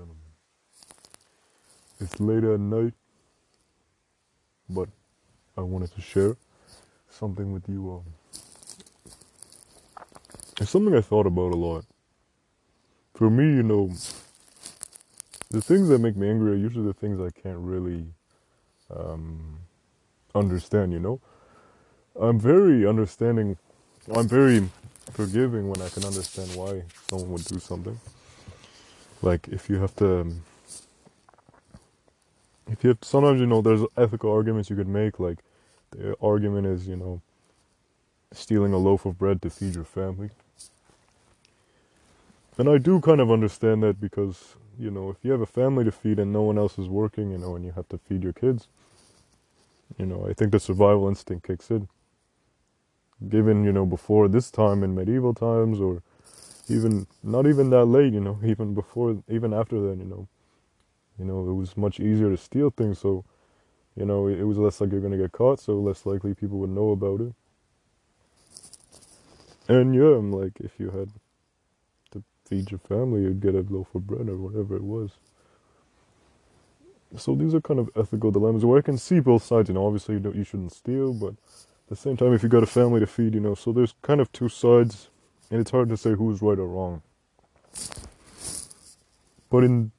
gentlemen. It's later at night, but I wanted to share something with you all. It's something I thought about a lot. For me, you know, the things that make me angry are usually the things I can't really um, understand, you know? I'm very understanding, I'm very forgiving when I can understand why someone would do something. Like, if you have to. if you have, sometimes you know there's ethical arguments you could make like the argument is you know stealing a loaf of bread to feed your family and i do kind of understand that because you know if you have a family to feed and no one else is working you know and you have to feed your kids you know i think the survival instinct kicks in given you know before this time in medieval times or even not even that late you know even before even after then you know you know, it was much easier to steal things, so you know, it, was less like you're gonna get caught, so less likely people would know about it. And yeah, I'm like, if you had to feed your family, you'd get a loaf of bread or whatever it was. So these are kind of ethical dilemmas where I can see both sides. You know, obviously you, you shouldn't steal, but at the same time, if you got a family to feed, you know, so there's kind of two sides, and it's hard to say who's right or wrong. But in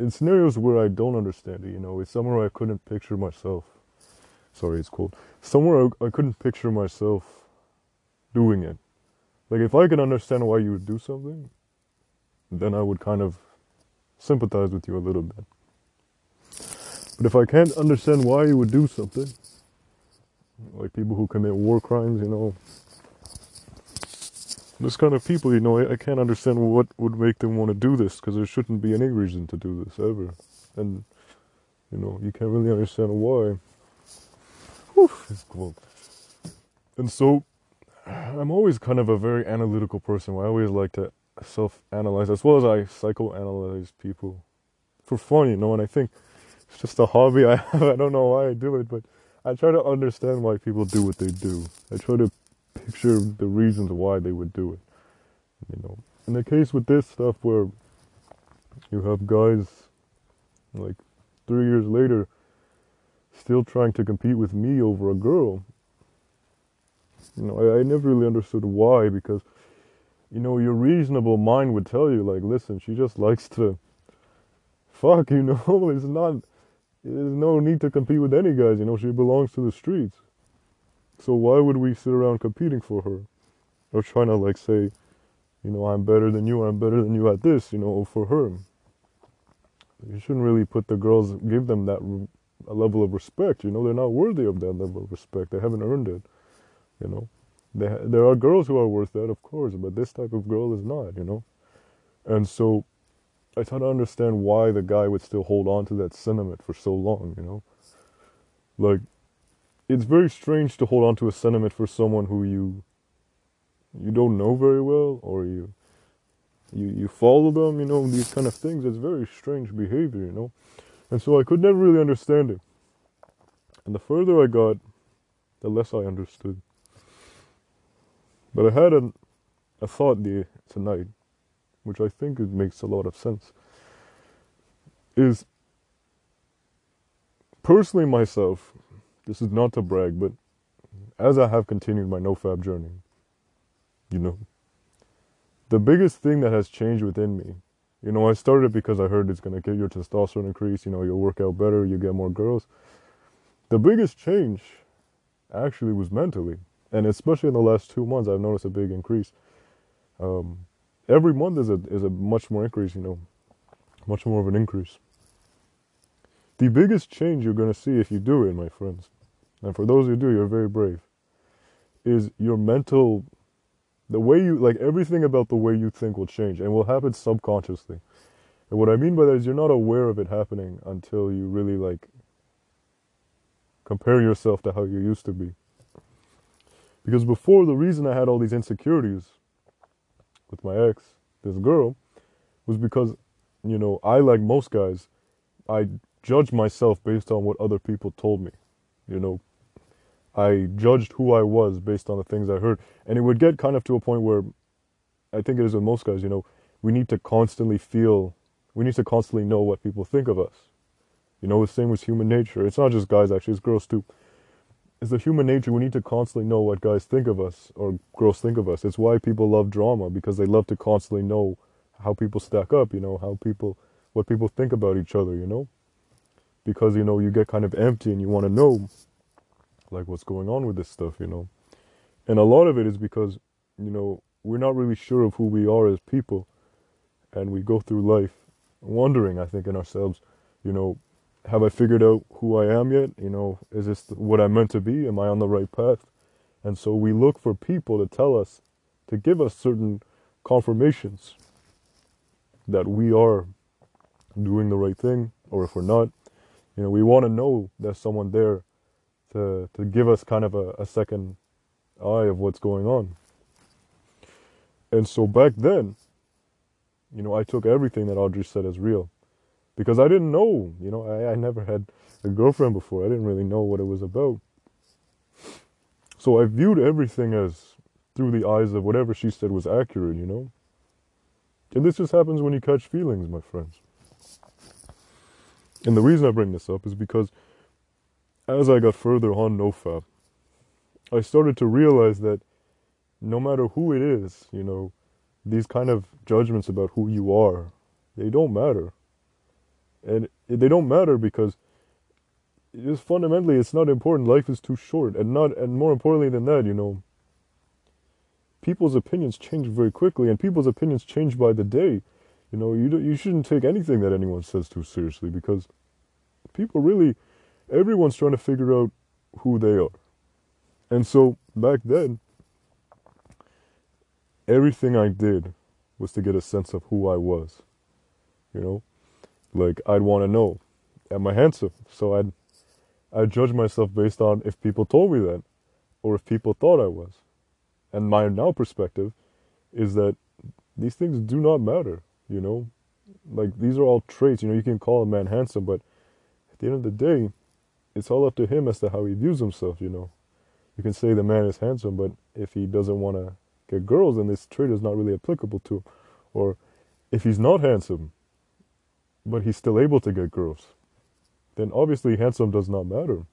in scenarios where I don't understand it, you know, it's somewhere I couldn't picture myself. Sorry, it's cold. Somewhere I, I couldn't picture myself doing it. Like if I could understand why you would do something, then I would kind of sympathize with you a little bit. But if I can't understand why you would do something, like people who commit war crimes, you know, this kind of people, you know, I, I can't understand what would make them want to do this because there shouldn't be any reason to do this ever. And, you know, you can't really understand why. Whew. And so, I'm always kind of a very analytical person. I always like to self analyze as well as I psychoanalyze people for fun, you know, and I think it's just a hobby I have. I don't know why I do it, but I try to understand why people do what they do. I try to picture the reasons why they would do it. You know, in the case with this stuff where you have guys like three years later still trying to compete with me over a girl. You know, I, I never really understood why because you know your reasonable mind would tell you like, listen, she just likes to fuck. You know, it's not. There's no need to compete with any guys. You know, she belongs to the streets. So why would we sit around competing for her? Or trying to like say, you know, I'm better than you, I'm better than you at this, you know, for her. You shouldn't really put the girls, give them that a level of respect. You know, they're not worthy of that level of respect. They haven't earned it. You know, they, there are girls who are worth that, of course, but this type of girl is not. You know, and so I try to understand why the guy would still hold on to that sentiment for so long. You know, like it's very strange to hold on to a sentiment for someone who you you don't know very well or you you you follow them you know these kind of things. It's very strange behavior you know? And so i could never really understand it. And the further i got the less i understood. But i had a, a thought the, tonight which i think it makes a lot of sense is personally myself this is not to brag, but as I have continued my nofap journey, you know, the biggest thing that has changed within me, you know, I started because I heard it's going to get your testosterone increase, you know, you'll work out better, you get more girls. The biggest change actually was mentally. And especially in the last two months, I've noticed a big increase. Um, every month is a, is a much more increase, you know, much more of an increase. The biggest change you're going to see if you do it, my friends, and for those who do, you're very brave, is your mental, the way you, like everything about the way you think will change and will happen subconsciously. And what I mean by that is you're not aware of it happening until you really like compare yourself to how you used to be. Because before, the reason I had all these insecurities with my ex, this girl, was because, you know, I, like most guys, I judged myself based on what other people told me. You know, I judged who I was based on the things I heard. And it would get kind of to a point where I think it is with most guys, you know, we need to constantly feel we need to constantly know what people think of us. You know, the same with human nature. It's not just guys actually, it's girls too. It's the human nature. We need to constantly know what guys think of us or girls think of us. It's why people love drama because they love to constantly know how people stack up, you know, how people, what people think about each other, you know? Because, you know, you get kind of empty and you want to know, like, what's going on with this stuff, you know? And a lot of it is because, you know, we're not really sure of who we are as people. And we go through life wondering, I think, in ourselves, you know, have I figured out who I am yet? You know, is this what I'm meant to be? Am I on the right path? And so we look for people to tell us, to give us certain confirmations that we are doing the right thing, or if we're not, you know, we want to know that someone there to to give us kind of a, a second eye of what's going on. And so back then, you know, I took everything that Audrey said as real because I didn't know, you know, I, I never had a girlfriend before. I didn't really know what it was about. So I viewed everything as through the eyes of whatever she said was accurate, you know? And this just happens when you catch feelings, my friends. And the reason I bring this up is because as I got further on NoFap, I started to realize that no matter who it is, you know, these kind of judgments about who you are, they don't matter. And they don't matter because just fundamentally it's not important. Life is too short. And not and more importantly than that, you know, people's opinions change very quickly, and people's opinions change by the day. You know, you do, you shouldn't take anything that anyone says too seriously because people really, everyone's trying to figure out who they are, and so back then, everything I did was to get a sense of who I was. You know, like I'd want to know, am I handsome? So I'd I'd judge myself based on if people told me that, or if people thought I was. And my now perspective is that these things do not matter, you know? Like these are all traits, you know, you can call a man handsome, but at the end of the day, it's all up to him as to how he views himself, you know. You can say the man is handsome, but if he doesn't want to get girls, then this trait is not really applicable to him. Or if he's not handsome, but he's still able to get girls, then obviously handsome does not matter.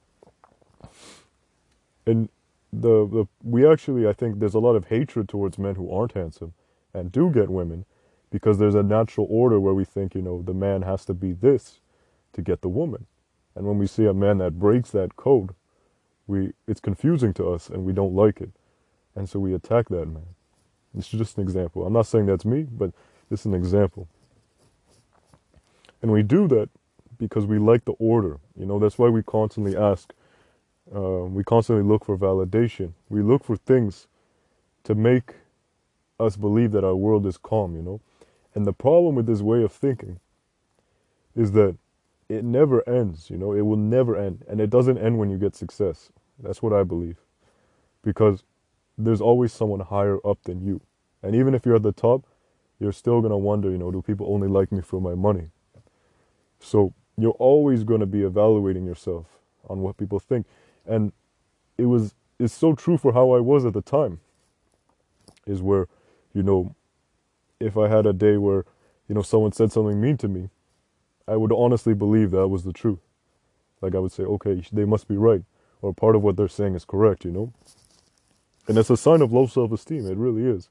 And the the we actually I think there's a lot of hatred towards men who aren't handsome and do get women because there's a natural order where we think, you know, the man has to be this to get the woman. And when we see a man that breaks that code, we it's confusing to us and we don't like it. And so we attack that man. It's just an example. I'm not saying that's me, but is an example. And we do that because we like the order. You know, that's why we constantly ask uh, we constantly look for validation. We look for things to make us believe that our world is calm, you know? And the problem with this way of thinking is that it never ends, you know? It will never end. And it doesn't end when you get success. That's what I believe. Because there's always someone higher up than you. And even if you're at the top, you're still going to wonder, you know, do people only like me for my money? So you're always going to be evaluating yourself on what people think and it was it's so true for how I was at the time. Is where, you know, if I had a day where, you know, someone said something mean to me, I would honestly believe that was the truth. Like I would say, okay, they must be right, or part of what they're saying is correct, you know. And it's a sign of low self-esteem. It really is,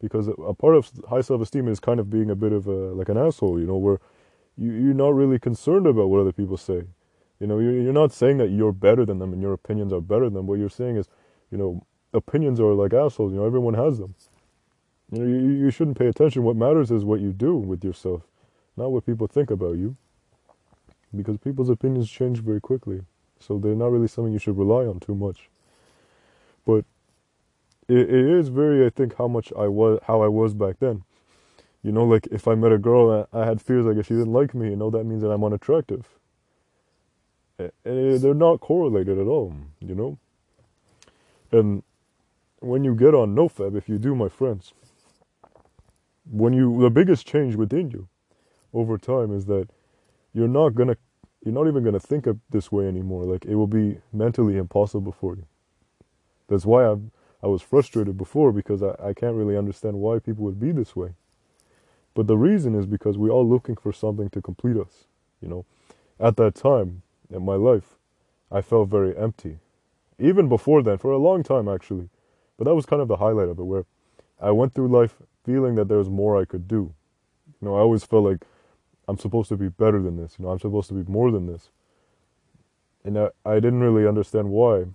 because a part of high self-esteem is kind of being a bit of a like an asshole, you know, where you you're not really concerned about what other people say. You know, you're, you're not saying that you're better than them and your opinions are better than them. What you're saying is, you know, opinions are like assholes. You know, everyone has them. You know, you, you shouldn't pay attention. What matters is what you do with yourself, not what people think about you. Because people's opinions change very quickly. So they're not really something you should rely on too much. But it, it is very, I think, how much I was, how I was back then. You know, like if I met a girl, I, I had fears like if she didn't like me, you know, that means that I'm unattractive and they're not correlated at all, you know. And when you get on NoFap, if you do, my friends, when you the biggest change within you over time is that you're not gonna, you're not even gonna think of this way anymore. Like it will be mentally impossible for you. That's why I I was frustrated before because I, I can't really understand why people would be this way. But the reason is because we're all looking for something to complete us. You know, at that time in my life, I felt very empty. Even before then, for a long time actually. But that was kind of the highlight of it, where I went through life feeling that there was more I could do. You know, I always felt like I'm supposed to be better than this. You know, I'm supposed to be more than this. And I, I didn't really understand why.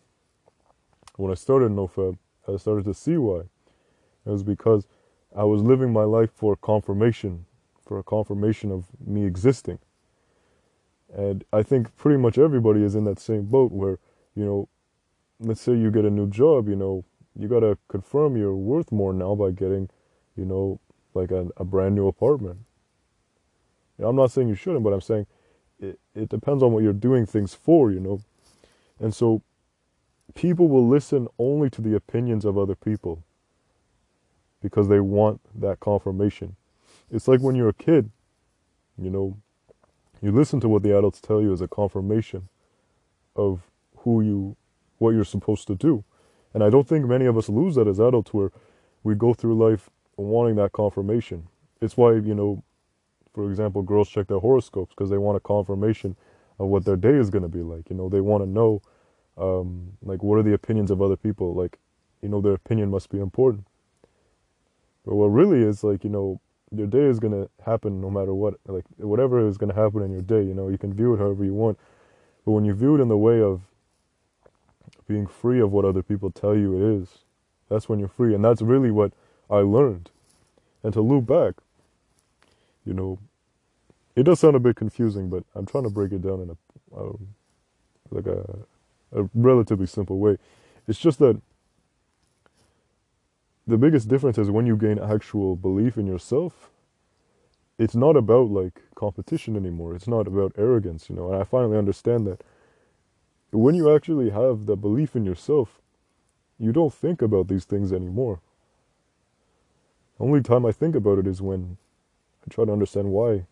When I started NoFap, I started to see why. It was because I was living my life for confirmation, for a confirmation of me existing. And I think pretty much everybody is in that same boat where, you know, let's say you get a new job, you know, you got to confirm you're worth more now by getting, you know, like a, a brand new apartment. You know, I'm not saying you shouldn't, but I'm saying it, it depends on what you're doing things for, you know. And so people will listen only to the opinions of other people because they want that confirmation. It's like when you're a kid, you know, you listen to what the adults tell you as a confirmation of who you, what you're supposed to do. And I don't think many of us lose that as adults where we go through life wanting that confirmation. It's why, you know, for example, girls check their horoscopes because they want a confirmation of what their day is going to be like. You know, they want to know, um, like, what are the opinions of other people? Like, you know, their opinion must be important. But what really is like, you know, your day is gonna happen no matter what. Like whatever is gonna happen in your day, you know, you can view it however you want. But when you view it in the way of being free of what other people tell you it is, that's when you're free. And that's really what I learned. And to loop back, you know, it does sound a bit confusing, but I'm trying to break it down in a um, like a a relatively simple way. It's just that the biggest difference is when you gain actual belief in yourself it's not about like competition anymore. It's not about arrogance you know? And i finally understand that when you actually have the belief in yourself you don't think about these things anymore. Only time i think about it is when i try to understand why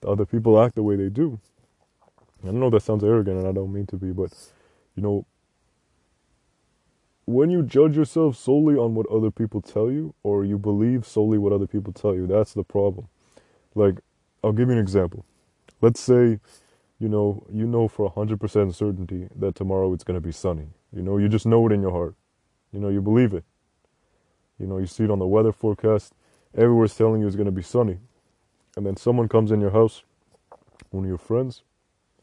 the other people act the way they do. I know that sounds arrogant and i don't mean to be but you know when you judge yourself solely on what other people tell you or you believe solely what other people tell you that's the problem. Like i'll give you an example. Let's say you know you know for 100% certainty that tomorrow it's going to be sunny. You know you just know it in your heart. You know you believe it. You know you see it on the weather forecast. Everywhere's telling you it's going to be sunny and then someone comes in your house one of your friends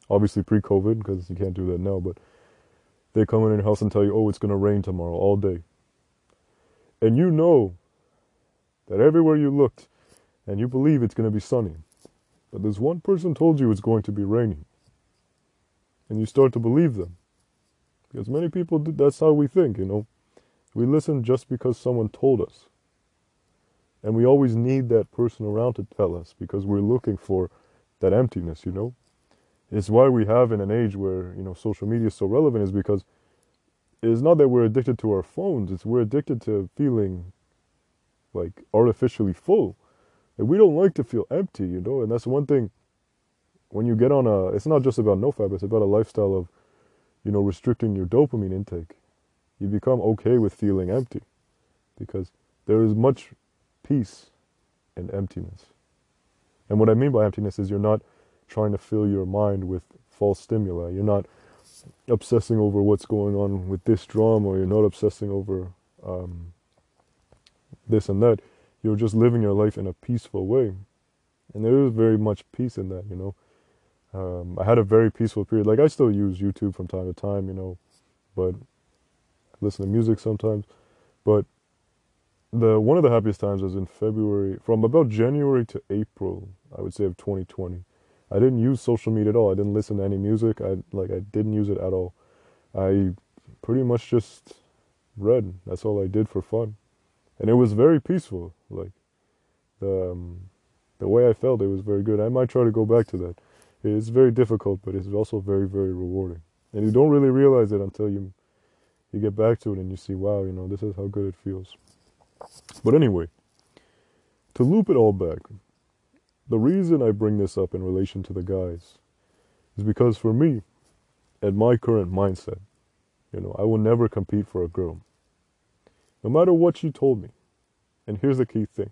obviously pre-covid because you can't do that now but they come in your house and tell you, oh, it's going to rain tomorrow all day. And you know that everywhere you looked and you believe it's going to be sunny. But this one person told you it's going to be raining. And you start to believe them. Because many people, do, that's how we think, you know. We listen just because someone told us. And we always need that person around to tell us because we're looking for that emptiness, you know? It's why we have in an age where you know social media is so relevant is because it's not that we're addicted to our phones it's we're addicted to feeling like artificially full. Like we don't like to feel empty you know? And that's one thing when you get on a it's not just about nofap it's about a lifestyle of you know restricting your dopamine intake. You become okay with feeling empty because there is much peace and emptiness and what i mean by emptiness is you're not trying to fill your mind with false stimuli. You're not obsessing over what's going on with this drama, or you're not obsessing over um, this and that. You're just living your life in a peaceful way. And there is very much peace in that, you know. Um, I had a very peaceful period. Like, I still use YouTube from time to time, you know, but I listen to music sometimes. But the one of the happiest times was in February, from about January to April, I would say, of 2020 I didn't use social media at all. I didn't listen to any music. I like I didn't use it at all. I pretty much just read. That's all I did for fun, and it was very peaceful. Like the um, the way I felt, it was very good. I might try to go back to that. It's very difficult, but it's also very very rewarding. And you don't really realize it until you you get back to it and you see, wow, you know, this is how good it feels. But anyway, to loop it all back, the reason I bring this up in relation to the guys is because for me, at my current mindset, you know, I will never compete for a girl. No matter what she told me. And here's the key thing.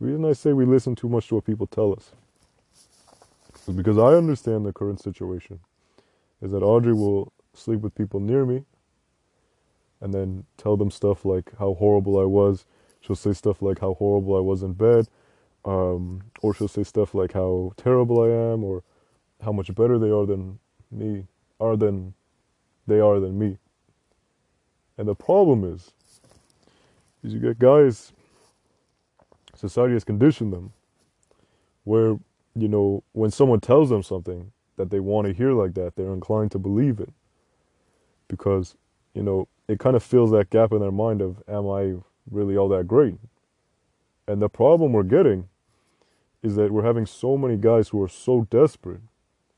The reason I say we listen too much to what people tell us is because I understand the current situation. Is that Audrey will sleep with people near me and then tell them stuff like how horrible I was. She'll say stuff like how horrible I was in bed. Um, or she'll say stuff like how terrible I am or how much better they are than me, are than they are than me. And the problem is, is you get guys, society has conditioned them, where, you know, when someone tells them something that they want to hear like that, they're inclined to believe it. Because, you know, it kind of fills that gap in their mind of, am I really all that great? And the problem we're getting is that we're having so many guys who are so desperate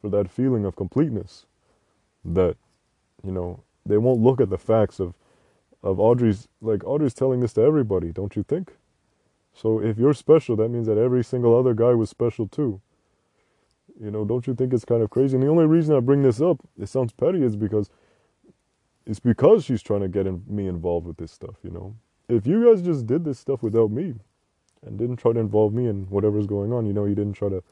for that feeling of completeness that, you know, they won't look at the facts of of Audrey's like Audrey's telling this to everybody, don't you think? So if you're special, that means that every single other guy was special too. You know, don't you think it's kind of crazy? And the only reason I bring this up, it sounds petty, is because it's because she's trying to get in, me involved with this stuff. You know, if you guys just did this stuff without me and didn't try to involve me in whatever's going on, you know, you didn't try to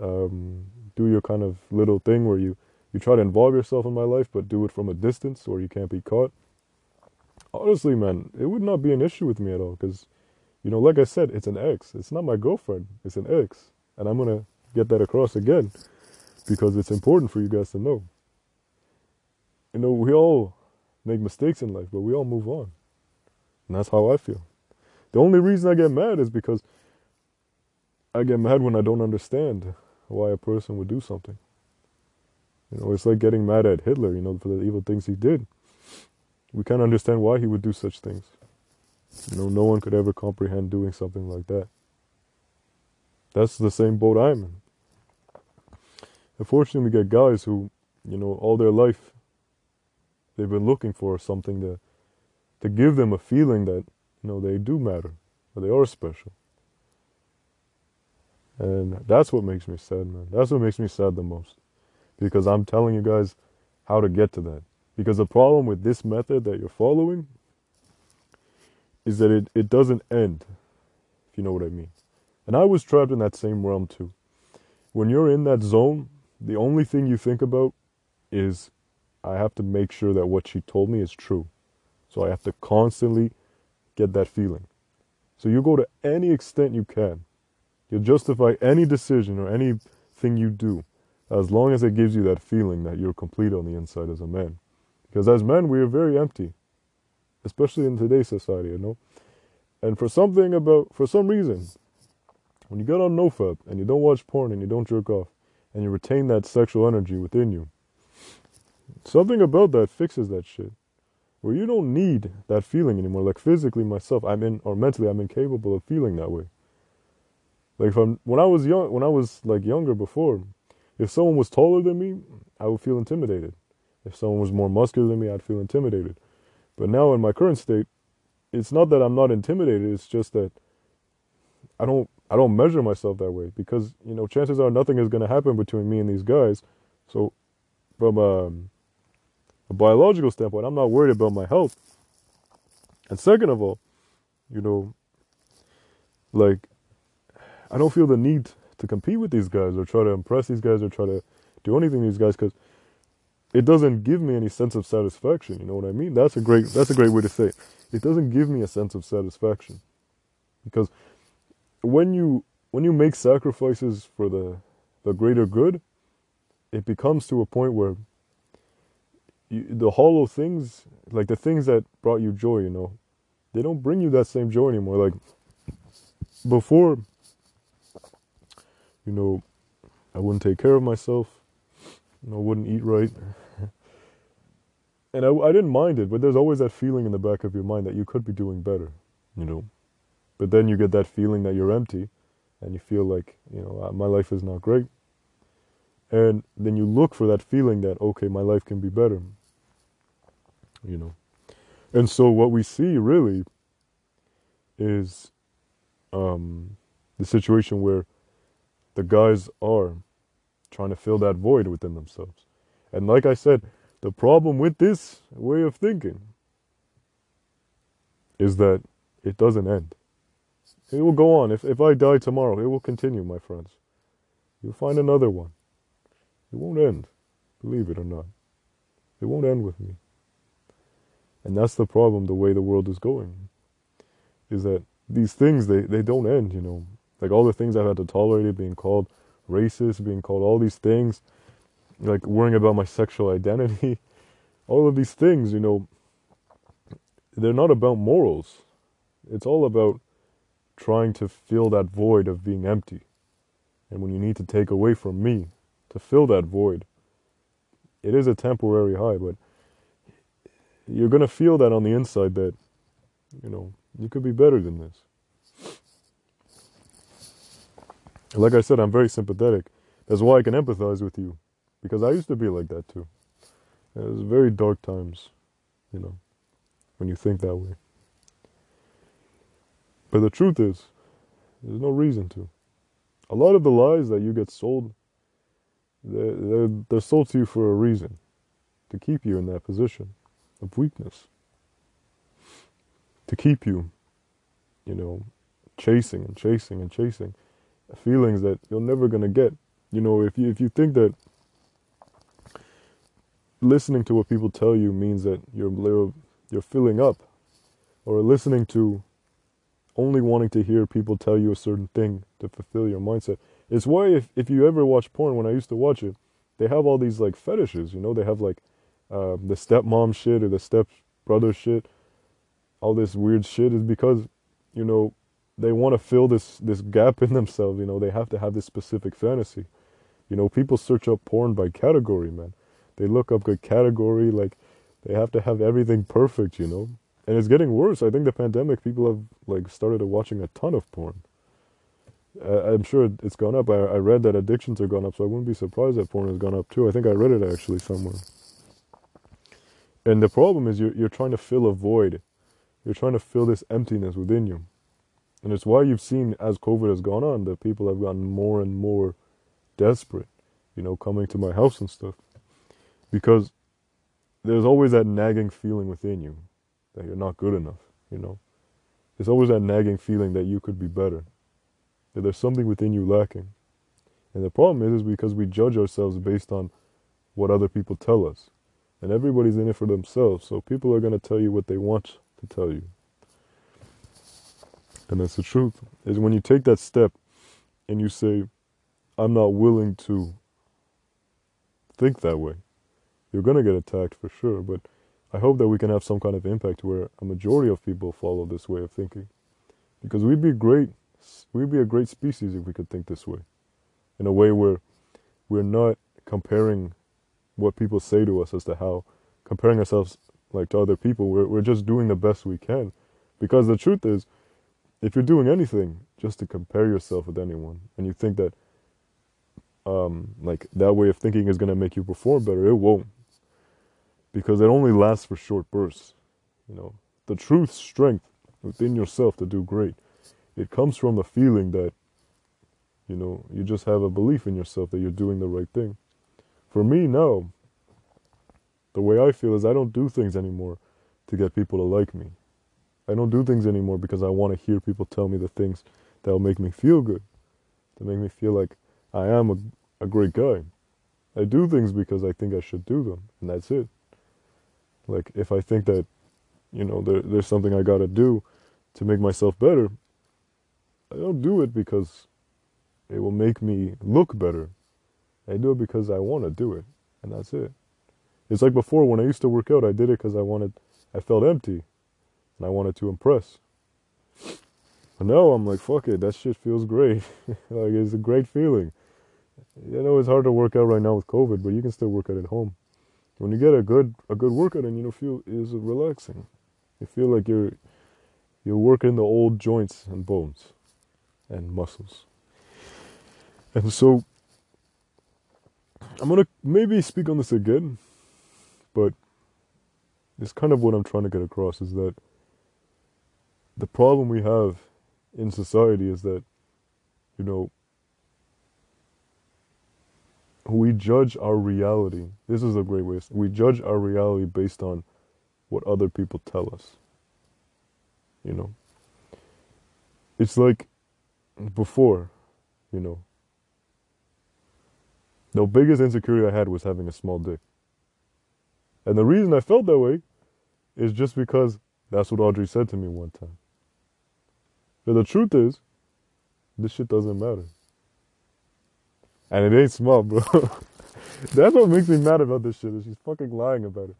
um, do your kind of little thing where you you try to involve yourself in my life, but do it from a distance or you can't be caught. Honestly, man, it would not be an issue with me at all because, you know, like I said, it's an ex. It's not my girlfriend. It's an ex, and I'm gonna get that across again because it's important for you guys to know. You know, we all make mistakes in life, but we all move on, and that's how I feel. The only reason I get mad is because I get mad when I don't understand why a person would do something. You know, it's like getting mad at Hitler, you know, for the evil things he did. We can't understand why he would do such things. You know, no one could ever comprehend doing something like that. That's the same boat I'm in. Unfortunately, we get guys who, you know, all their life they've been looking for something to to give them a feeling that, you know, they do matter, or they are special. And that's what makes me sad, man. That's what makes me sad the most because I'm telling you guys how to get to that. Because the problem with this method that you're following is that it, it doesn't end, if you know what I mean. And I was trapped in that same realm too. When you're in that zone, the only thing you think about is I have to make sure that what she told me is true. So I have to constantly get that feeling. So you go to any extent you can. You'll justify any decision or anything you do as long as it gives you that feeling that you're complete on the inside as a man. Because as men, we are very empty, especially in today's society, you know. And for something about, for some reason, when you get on NoFap and you don't watch porn and you don't jerk off and you retain that sexual energy within you, something about that fixes that shit. Where you don't need that feeling anymore. Like physically, myself, I'm in, or mentally, I'm incapable of feeling that way. Like from when I was young, when I was like younger before, if someone was taller than me, I would feel intimidated. If someone was more muscular than me, I'd feel intimidated. But now in my current state, it's not that I'm not intimidated, it's just that I don't I don't measure myself that way because, you know, chances are nothing is going to happen between me and these guys. So from um, a biological standpoint, I'm not worried about my health. And second of all, you know, like I don't feel the need to compete with these guys or try to impress these guys or try to do anything these guys because it doesn't give me any sense of satisfaction. You know what I mean? That's a great that's a great way to say it. It doesn't give me a sense of satisfaction because when you when you make sacrifices for the the greater good, it becomes to a point where you, the hollow things, like the things that brought you joy, you know, they don't bring you that same joy anymore. Like before, you know, I wouldn't take care of myself, you know, wouldn't eat right. and I, I didn't mind it, but there's always that feeling in the back of your mind that you could be doing better, you know. But then you get that feeling that you're empty and you feel like, you know, uh, my life is not great. And then you look for that feeling that, okay, my life can be better, you know. And so what we see really is um, the situation where the guys are trying to fill that void within themselves. And like I said, the problem with this way of thinking is that it doesn't end. It will go on. If if I die tomorrow, it will continue, my friends. You'll find another one. It won't end, believe it or not. It won't end with me. And that's the problem, the way the world is going. Is that these things they, they don't end, you know. Like all the things I've had to tolerate being called racist, being called all these things, like worrying about my sexual identity, all of these things, you know, they're not about morals. It's all about trying to fill that void of being empty. And when you need to take away from me to fill that void, it is a temporary high, but you're going to feel that on the inside that, you know, you could be better than this. Like I said, I'm very sympathetic. That's why I can empathize with you. Because I used to be like that too. It was very dark times, you know, when you think that way. But the truth is, there's no reason to. A lot of the lies that you get sold, they're, they're, they're sold to you for a reason to keep you in that position of weakness, to keep you, you know, chasing and chasing and chasing feelings that you're never going to get. You know, if you if you think that listening to what people tell you means that you're you're filling up, or listening to only wanting to hear people tell you a certain thing to fulfill your mindset. It's why if, if you ever watch porn, when I used to watch it, they have all these like fetishes, you know, they have like uh, the stepmom shit or the stepbrother shit, all this weird shit is because, you know, they want to fill this this gap in themselves, you know, they have to have this specific fantasy. You know, people search up porn by category, man. They look up a category like they have to have everything perfect, you know and it's getting worse. I think the pandemic, people have like started watching a ton of porn. I, am sure it's gone up. I read that addictions are gone up, so I wouldn't be surprised that porn has gone up too. I think I read it actually somewhere. And the problem is you're you're trying to fill a void. You're trying to fill this emptiness within you. And it's why you've seen as COVID has gone on that people have gotten more and more desperate, you know, coming to my house and stuff. Because there's always that nagging feeling within you that you're not good enough, you know. There's always that nagging feeling that you could be better, that there's something within you lacking. And the problem is, is because we judge ourselves based on what other people tell us. And everybody's in it for themselves, so people are going to tell you what they want to tell you. And that's the truth. Is when you take that step and you say, I'm not willing to think that way, you're going to get attacked for sure, but I hope that we can have some kind of impact where a majority of people follow this way of thinking. Because we'd be great, we'd be a great species if we could think this way. In a way where we're not comparing what people say to us as to how, comparing ourselves like to other people, we're, we're just doing the best we can. Because the truth is, if you're doing anything just to compare yourself with anyone, and you think that um, like that way of thinking is going to make you perform better, it won't because it only lasts for short bursts. You know, the truth, strength within yourself to do great, it comes from the feeling that, you know, you just have a belief in yourself that you're doing the right thing. For me no. the way I feel is I don't do things anymore to get people to like me. I don't do things anymore because I want to hear people tell me the things that will make me feel good, that make me feel like I am a, a great guy. I do things because I think I should do them, and that's it. Like if I think that, you know, there, there's something I gotta do to make myself better, I don't do it because it will make me look better. I do it because I want to do it, and that's it. It's like before when I used to work out, I did it because I wanted, I felt empty, and I wanted to impress. But now I'm like, fuck it, that shit feels great. like it's a great feeling. You know, it's hard to work out right now with COVID, but you can still work out at home when you get a good a good workout and you know feel is relaxing. You feel like you're you're working the old joints and bones and muscles. And so I'm gonna maybe speak on this again, but it's kind of what I'm trying to get across is that the problem we have in society is that, you know, we judge our reality. This is a great way. We judge our reality based on what other people tell us. You know, it's like before, you know. The biggest insecurity I had was having a small dick. And the reason I felt that way is just because that's what Audrey said to me one time. But the truth is, this shit doesn't matter. And it ain't small, bro. That's what makes me mad about this shit. Is she's fucking lying about it.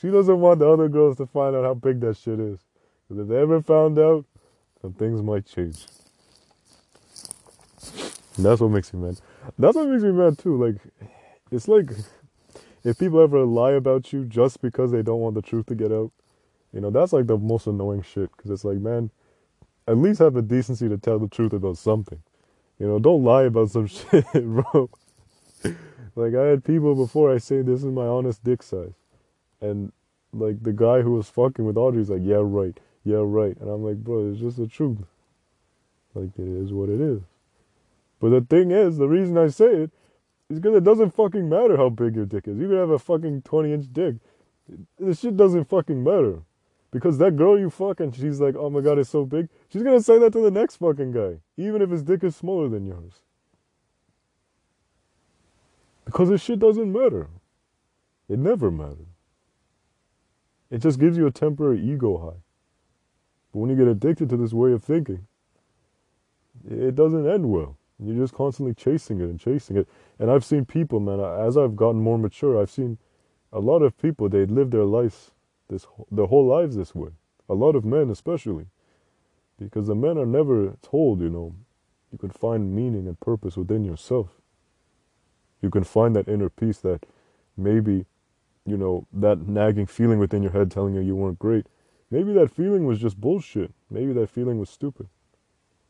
She doesn't want the other girls to find out how big that shit is. Because if they ever found out, then things might change. And that's what makes me mad. That's what makes me mad too. Like, it's like if people ever lie about you just because they don't want the truth to get out, you know, that's like the most annoying shit. Because it's like, man, at least have the decency to tell the truth about something. You know, don't lie about some shit, bro. like I had people before I say this is my honest dick size. And like the guy who was fucking with Audrey's like, yeah, right, yeah, right. And I'm like, bro, it's just the truth. Like it is what it is. But the thing is, the reason I say it is because it doesn't fucking matter how big your dick is. You could have a fucking 20 inch dick. This shit doesn't fucking matter. Because that girl you fuck and she's like, oh my god, it's so big. She's gonna say that to the next fucking guy, even if his dick is smaller than yours. Because this shit doesn't matter. It never mattered. It just gives you a temporary ego high. But when you get addicted to this way of thinking, it doesn't end well. You're just constantly chasing it and chasing it. And I've seen people, man, as I've gotten more mature, I've seen a lot of people, they live their lives, this, their whole lives this way. A lot of men, especially. Because the men are never told, you know, you can find meaning and purpose within yourself. You can find that inner peace that maybe, you know, that nagging feeling within your head telling you you weren't great. Maybe that feeling was just bullshit. Maybe that feeling was stupid.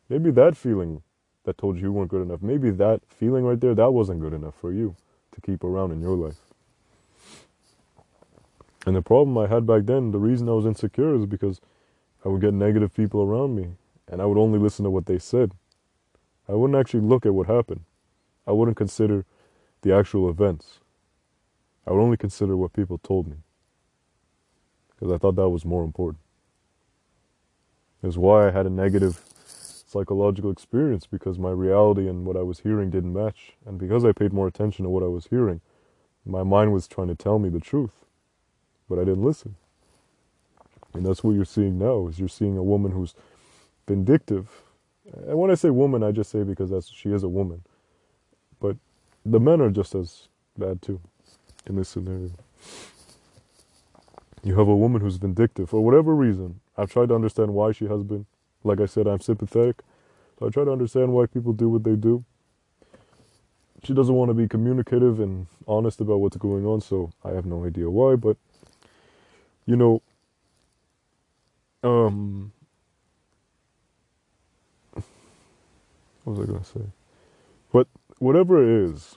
Maybe that feeling that told you you weren't good enough, maybe that feeling right there, that wasn't good enough for you to keep around in your life. And the problem I had back then, the reason I was insecure is because I would get negative people around me and I would only listen to what they said. I wouldn't actually look at what happened. I wouldn't consider the actual events. I would only consider what people told me. Because I thought that was more important. Is why I had a negative psychological experience because my reality and what I was hearing didn't match. And because I paid more attention to what I was hearing, my mind was trying to tell me the truth. But I didn't listen. And that's what you're seeing now is you're seeing a woman who's vindictive. And when I say woman, I just say because that's she is a woman. But the men are just as bad too in this scenario. You have a woman who's vindictive for whatever reason. I've tried to understand why she has been. Like I said, I'm sympathetic. So I try to understand why people do what they do. She doesn't want to be communicative and honest about what's going on, so I have no idea why, but you know, um, what was I going to say? But whatever it is,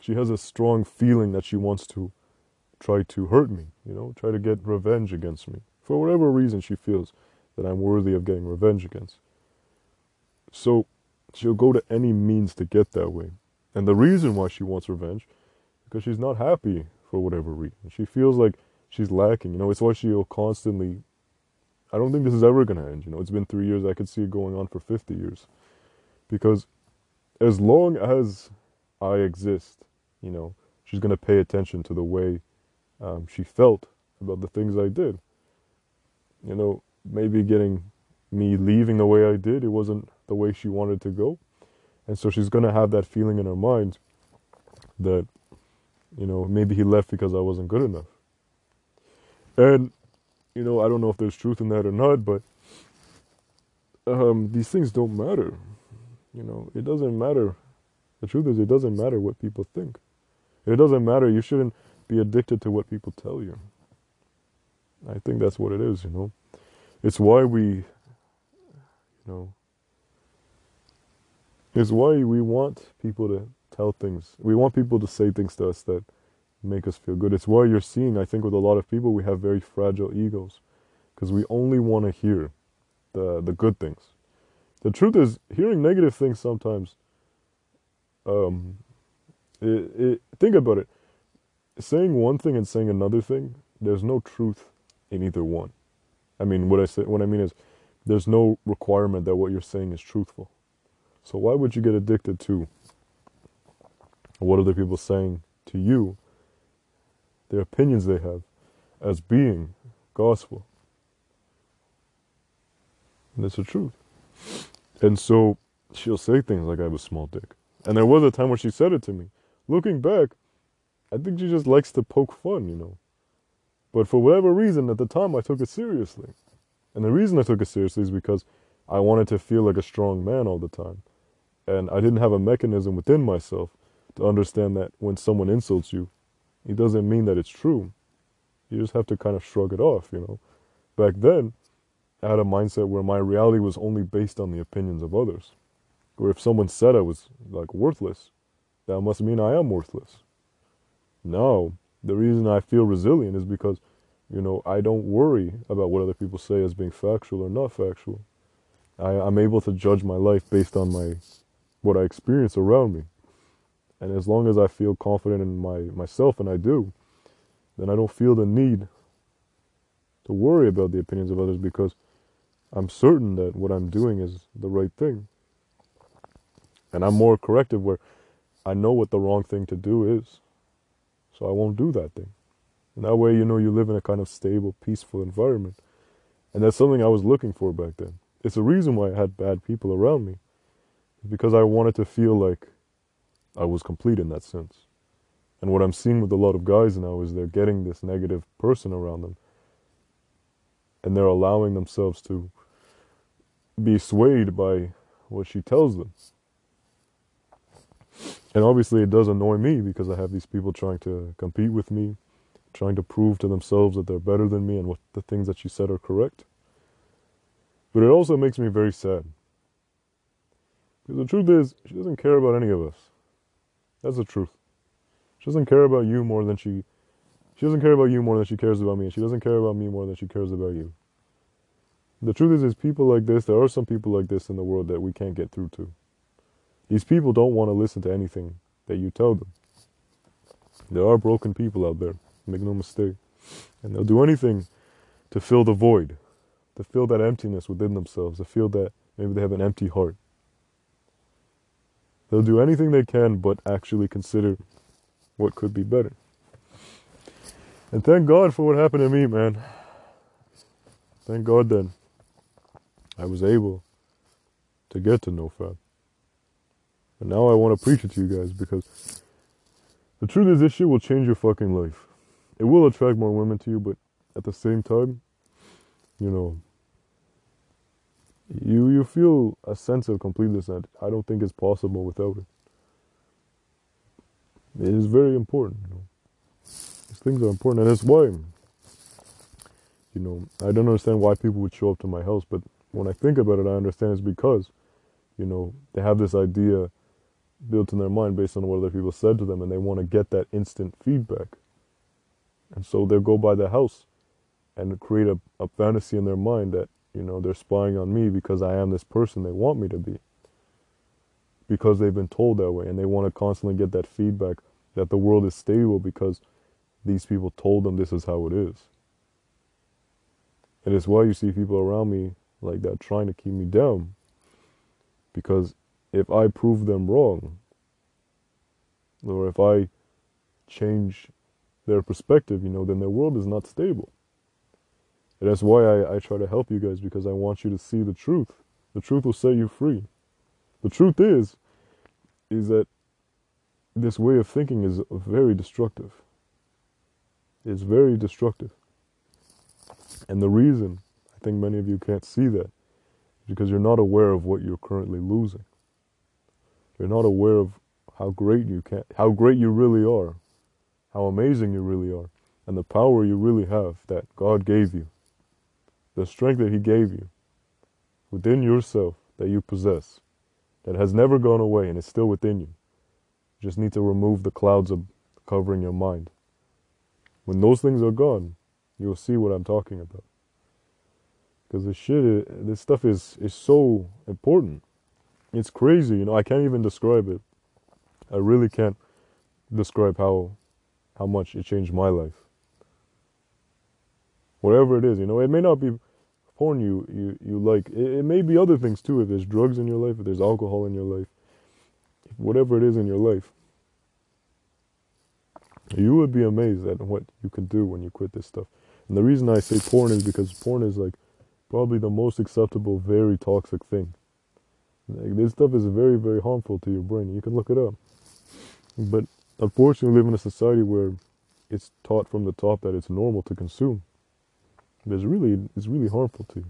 she has a strong feeling that she wants to try to hurt me, you know, try to get revenge against me. For whatever reason, she feels that I'm worthy of getting revenge against. So she'll go to any means to get that way. And the reason why she wants revenge, because she's not happy for whatever reason. She feels like she's lacking. You know, it's why she'll constantly. I don't think this is ever going to end. You know, it's been three years. I could see it going on for 50 years. Because as long as I exist, you know, she's going to pay attention to the way um, she felt about the things I did. You know, maybe getting me leaving the way I did, it wasn't the way she wanted to go. And so she's going to have that feeling in her mind that, you know, maybe he left because I wasn't good enough. And, you know, I don't know if there's truth in that or not, but um, these things don't matter. You know, it doesn't matter. The truth is, it doesn't matter what people think. It doesn't matter. You shouldn't be addicted to what people tell you. I think that's what it is, you know. It's why we, you know, it's why we want people to tell things. We want people to say things to us that make us feel good. It's why you're seeing, I think, with a lot of people, we have very fragile egos because we only want to hear the the good things. The truth is, hearing negative things sometimes. Um, it, it, think about it. Saying one thing and saying another thing, there's no truth in either one. I mean, what I say, what I mean is, there's no requirement that what you're saying is truthful. So why would you get addicted to what other people saying to you, their opinions they have, as being gospel? And it's the truth. And so she'll say things like I have a small dick. And there was a time where she said it to me. Looking back, I think she just likes to poke fun, you know. But for whatever reason, at the time, I took it seriously. And the reason I took it seriously is because I wanted to feel like a strong man all the time. And I didn't have a mechanism within myself to understand that when someone insults you, it doesn't mean that it's true. You just have to kind of shrug it off, you know. Back then, I had a mindset where my reality was only based on the opinions of others. Or if someone said I was like worthless, that must mean I am worthless. No, the reason I feel resilient is because, you know, I don't worry about what other people say as being factual or not factual. I, I'm able to judge my life based on my what I experience around me. And as long as I feel confident in my myself and I do, then I don't feel the need to worry about the opinions of others because I'm certain that what I'm doing is the right thing. And I'm more corrective where I know what the wrong thing to do is. So I won't do that thing. And that way, you know, you live in a kind of stable, peaceful environment. And that's something I was looking for back then. It's a reason why I had bad people around me. Because I wanted to feel like I was complete in that sense. And what I'm seeing with a lot of guys now is they're getting this negative person around them. And they're allowing themselves to be swayed by what she tells them. And obviously, it does annoy me because I have these people trying to compete with me, trying to prove to themselves that they're better than me and what the things that she said are correct. But it also makes me very sad. Because the truth is, she doesn't care about any of us. That's the truth. She doesn't care about you more than she she doesn't care about you more than she cares about me, and she doesn't care about me more than she cares about you. The truth is, is people like this, there are some people like this in the world that we can't get through to. These people don't want to listen to anything that you tell them. There are broken people out there, make no mistake. And they'll do anything to fill the void, to fill that emptiness within themselves, to feel that maybe they have an empty heart. They'll do anything they can but actually consider what could be better. And thank God for what happened to me, man. Thank God that I was able to get to NoFap. And now I want to preach it to you guys because the truth is this shit will change your fucking life. It will attract more women to you, but at the same time, you know, you you feel a sense of completeness that I don't think is possible without it. It is very important, you know. These things are important, and that's why, you know, I don't understand why people would show up to my house, but when I think about it, I understand it's because, you know, they have this idea built in their mind based on what other people said to them, and they want to get that instant feedback. And so they'll go by the house and create a, a fantasy in their mind that, you know, they're spying on me because I am this person they want me to be. Because they've been told that way, and they want to constantly get that feedback that the world is stable because these people told them this is how it is. And it's why you see people around me like that trying to keep me down. Because if I prove them wrong, or if I change their perspective, you know, then their world is not stable. And that's why I, I try to help you guys because I want you to see the truth. The truth will set you free. The truth is, is that this way of thinking is very destructive. It's very destructive. And the reason I think many of you can't see that is because you're not aware of what you're currently losing. You're not aware of how great you can how great you really are, how amazing you really are, and the power you really have that God gave you. The strength that he gave you within yourself that you possess that has never gone away and is still within you. You just need to remove the clouds of covering your mind. When those things are gone, you'll see what I'm talking about. Because this shit, this stuff is is so important. It's crazy, you know. I can't even describe it. I really can't describe how how much it changed my life. Whatever it is, you know, it may not be porn you you, you like. It, it may be other things too. If there's drugs in your life, if there's alcohol in your life, whatever it is in your life, you would be amazed at what you can do when you quit this stuff. And the reason I say porn is because porn is like probably the most acceptable, very toxic thing. Like, this stuff is very, very harmful to your brain. You can look it up. But unfortunately, we live in a society where it's taught from the top that it's normal to consume. It's really, it's really harmful to you.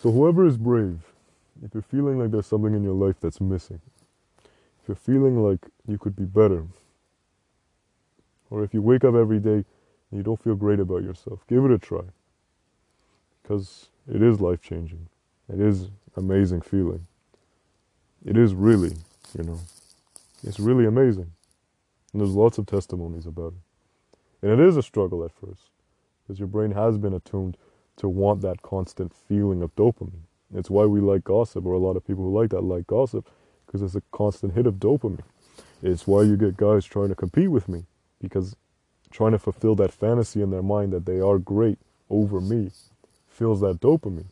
So whoever is brave, if you're feeling like there's something in your life that's missing, if you're feeling like you could be better, or if you wake up every day and you don't feel great about yourself, give it a try. Because it is life changing. It is amazing feeling. It is really, you know, it's really amazing. And there's lots of testimonies about it. And it is a struggle at first, because your brain has been attuned to want that constant feeling of dopamine. It's why we like gossip, or a lot of people who like that like gossip, because it's a constant hit of dopamine. It's why you get guys trying to compete with me, because trying to fulfill that fantasy in their mind that they are great over me feels that dopamine.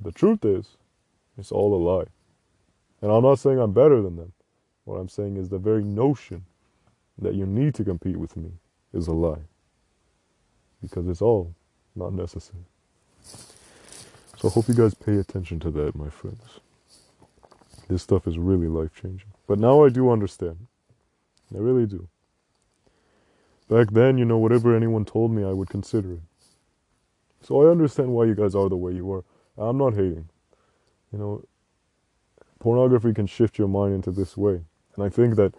But the truth is, it's all a lie. And I'm not saying I'm better than them. What I'm saying is the very notion that you need to compete with me is a lie. Because it's all not necessary. So I hope you guys pay attention to that, my friends. This stuff is really life changing. But now I do understand. I really do. Back then, you know, whatever anyone told me, I would consider it. So I understand why you guys are the way you are. I'm not hating. You know, pornography can shift your mind into this way. And I think that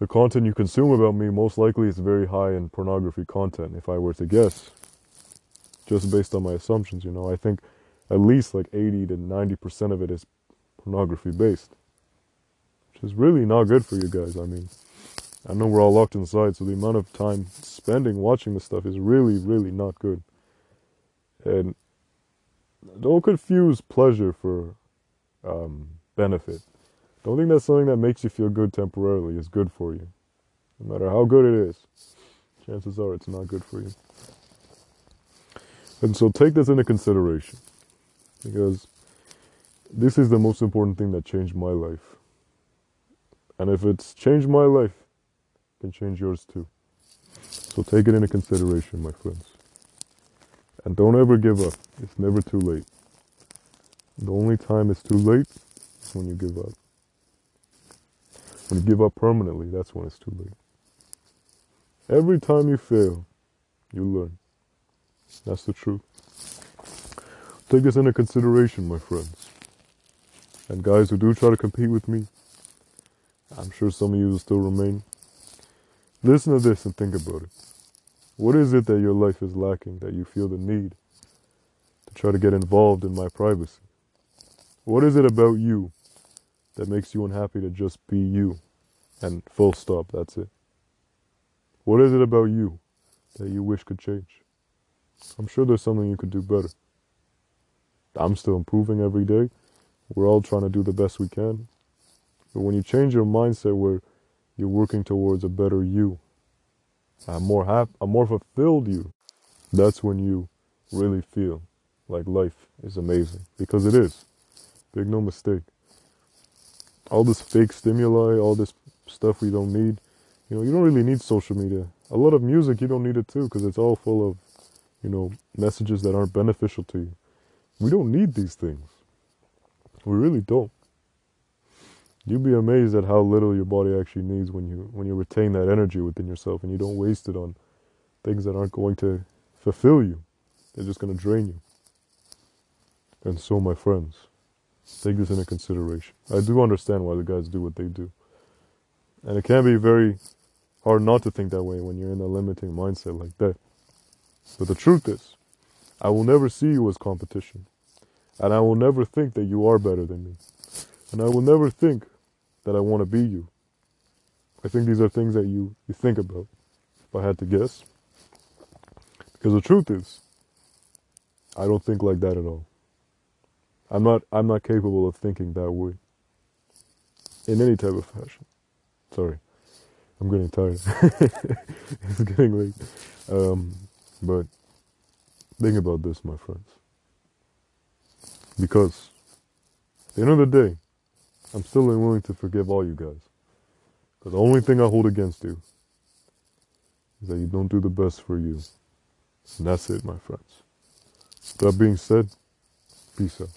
the content you consume about me most likely is very high in pornography content, if I were to guess. Just based on my assumptions, you know. I think at least like 80 to 90% of it is pornography based. Which is really not good for you guys. I mean, I know we're all locked inside, so the amount of time spending watching this stuff is really, really not good. And don't confuse pleasure for um, benefit. Don't think that something that makes you feel good temporarily is good for you. No matter how good it is, chances are it's not good for you. And so take this into consideration because this is the most important thing that changed my life. And if it's changed my life, it can change yours too. So take it into consideration, my friends. And don't ever give up. It's never too late. The only time it's too late is when you give up. When you give up permanently, that's when it's too late. Every time you fail, you learn. That's the truth. Take this into consideration, my friends. And guys who do try to compete with me, I'm sure some of you will still remain. Listen to this and think about it. What is it that your life is lacking that you feel the need to try to get involved in my privacy? What is it about you that makes you unhappy to just be you and full stop, that's it? What is it about you that you wish could change? I'm sure there's something you could do better. I'm still improving every day. We're all trying to do the best we can. But when you change your mindset where you're working towards a better you, a more happy, a more fulfilled you, that's when you really feel like life is amazing because it is. Make no mistake. All this fake stimuli, all this stuff we don't need, you know, you don't really need social media. A lot of music, you don't need it too because it's all full of, you know, messages that aren't beneficial to you. We don't need these things. We really don't. You'd be amazed at how little your body actually needs when you when you retain that energy within yourself and you don't waste it on things that aren't going to fulfill you. They're just going to drain you. And so, my friends, take this into consideration. I do understand why the guys do what they do. And it can be very hard not to think that way when you're in a limiting mindset like that. But the truth is, I will never see you as competition. And I will never think that you are better than me. And I will never think that I want to be you. I think these are things that you, you think about, if I had to guess. Because the truth is, I don't think like that at all. I'm not I'm not capable of thinking that way. In any type of fashion. Sorry. I'm getting tired. it's getting late. Um, but think about this, my friends. Because at the end of the day, I'm still willing to forgive all you guys. Because the only thing I hold against you is that you don't do the best for you. And that's it, my friends. That being said, peace out.